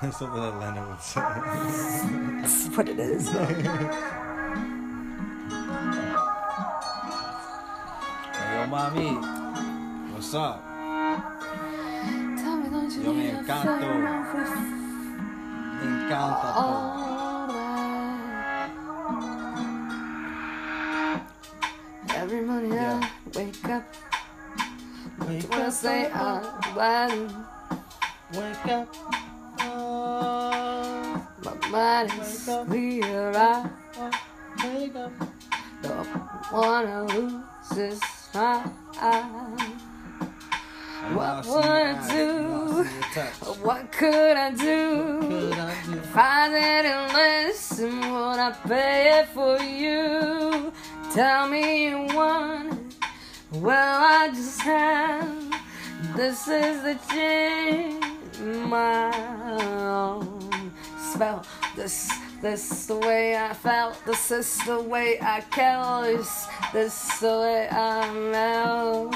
That's what Atlanta would say. That's what it is. Hey, yo, mami. What's up? Tell me, don't you Yo me need encanto. Me encanta todo. Every morning Yeah. I wake up, Wake up, say up, I'm glad wake up. My mind is Wake up. clear. I wake up. don't wanna lose this mind. I What lost would I do? lost your touch. What could I do? Could I do? If I didn't listen, would I pay it for you? Tell me you want it. Well, I just have. This is the gin, my own spell. This, this the way I felt. This is the way I kill. This, the way I melt.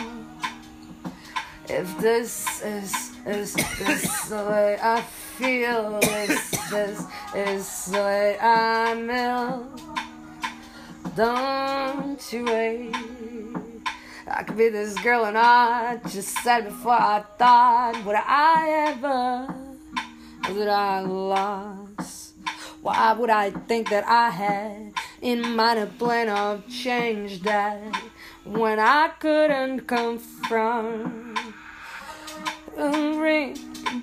If this is is this the way I feel, this this is the way I melt. Don't you wait. I could be this girl and I just said before I thought would I ever that I lost? Why would I think that I had in mind a plan of change that when I couldn't confront? bring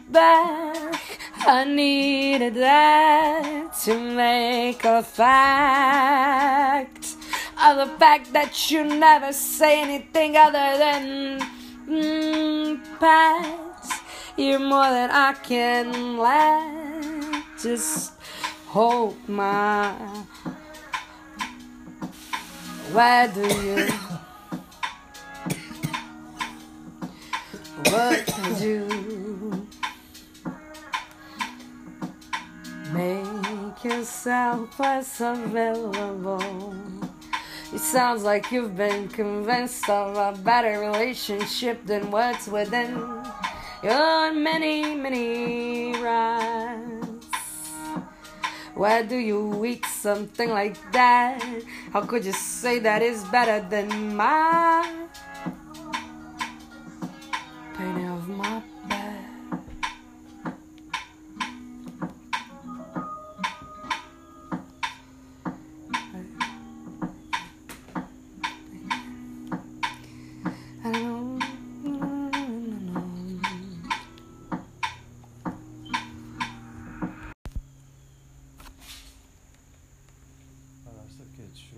back. I needed that to make a fact of the fact that you never say anything other than mm, pass. You're more than I can let. Just hold my. Where do you? What would you make yourself less available? It sounds like you've been convinced of a better relationship than what's within your many, many rights. Why do you eat something like that? How could you say that is better than mine? painting of my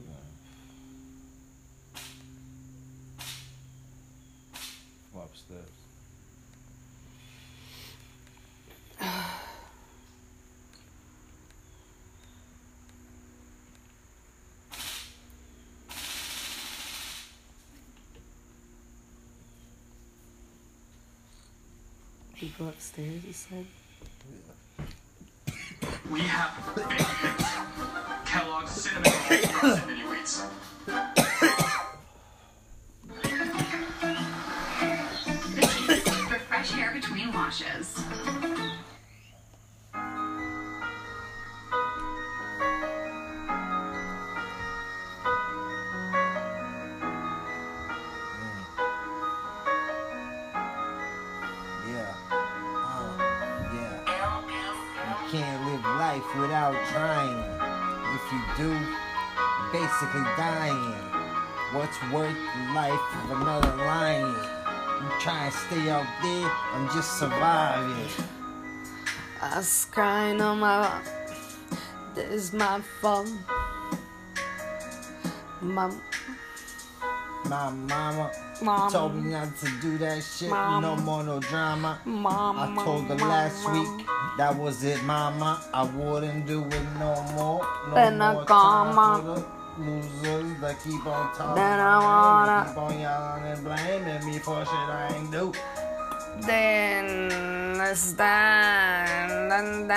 the kid shooting. From upstairs. You go upstairs, you said? We have can't live life without trying. If you do, basically dying. What's worth life if another I'm try to stay out there, I'm just surviving. I was crying on my. This is my fault. My My mama mom. told me not to do that shit. No more no drama. Mom. I told her last week that was it, mama. I wouldn't do it no more. No Then I more time for losers that keep on talking. Then I wanna- keep on yelling and blaming me for shit I ain't do. Then let's dance, dun,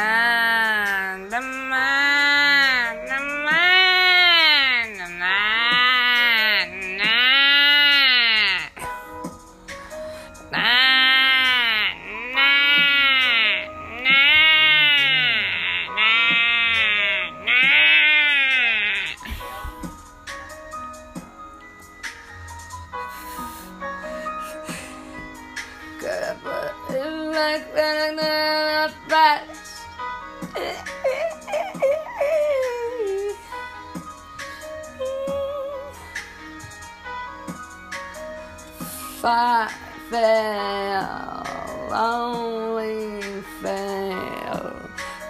Fa- fail, only fail,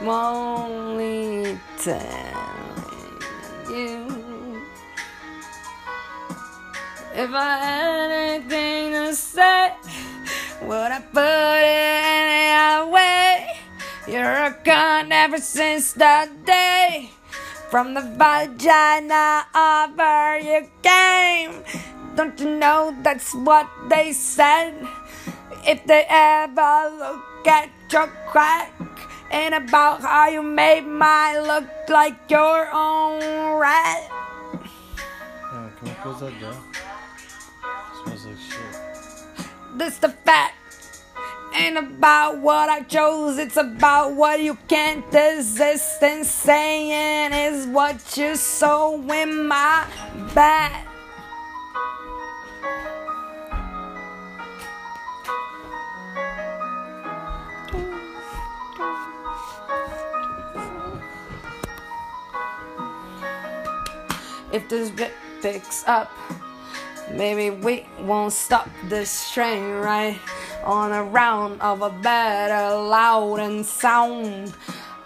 only telling you. If I had anything to say, would I put Con ever since the day from the vagina of her you came. Don't you know that's what they said? If they ever look at your crack and about how you made mine look like your own rat. Yeah, can we close that door? Smells like shit. This the fact. Ain't about what I chose, it's about what you can't resist. And saying is what you saw in my back. If this bit picks up, maybe we won't stop this train right on a round of a better loud and sound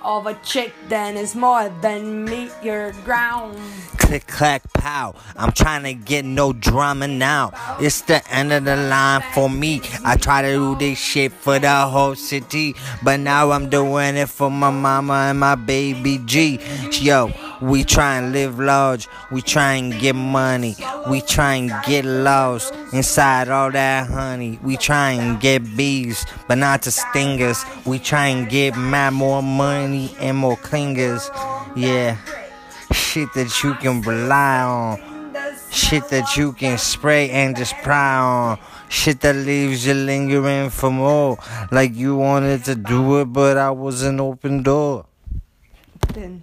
of a chick that is more than meet your ground. Click clack pow. I'm trying to get no drumming now. It's the end of the line for me. I try to do this shit for the whole city, but now I'm doing it for my mama and my baby G. Yo, we try and live large. We try and get money. We try and get lost inside all that honey. We try and get bees, but not to sting us. We try and get mad more money and more clingers. Yeah shit that you can rely on, shit that you can spray and just pry on, shit that leaves you lingering for more, like you wanted to do it, but I was an open door. Then